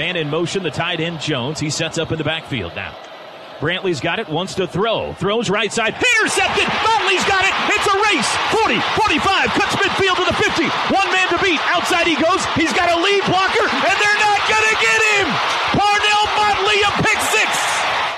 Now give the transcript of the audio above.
Man in motion, the tight end Jones. He sets up in the backfield now. Brantley's got it, wants to throw. Throws right side. Intercepted. Motley's got it. It's a race. 40, 45. Cuts midfield to the 50. One man to beat. Outside he goes. He's got a lead blocker.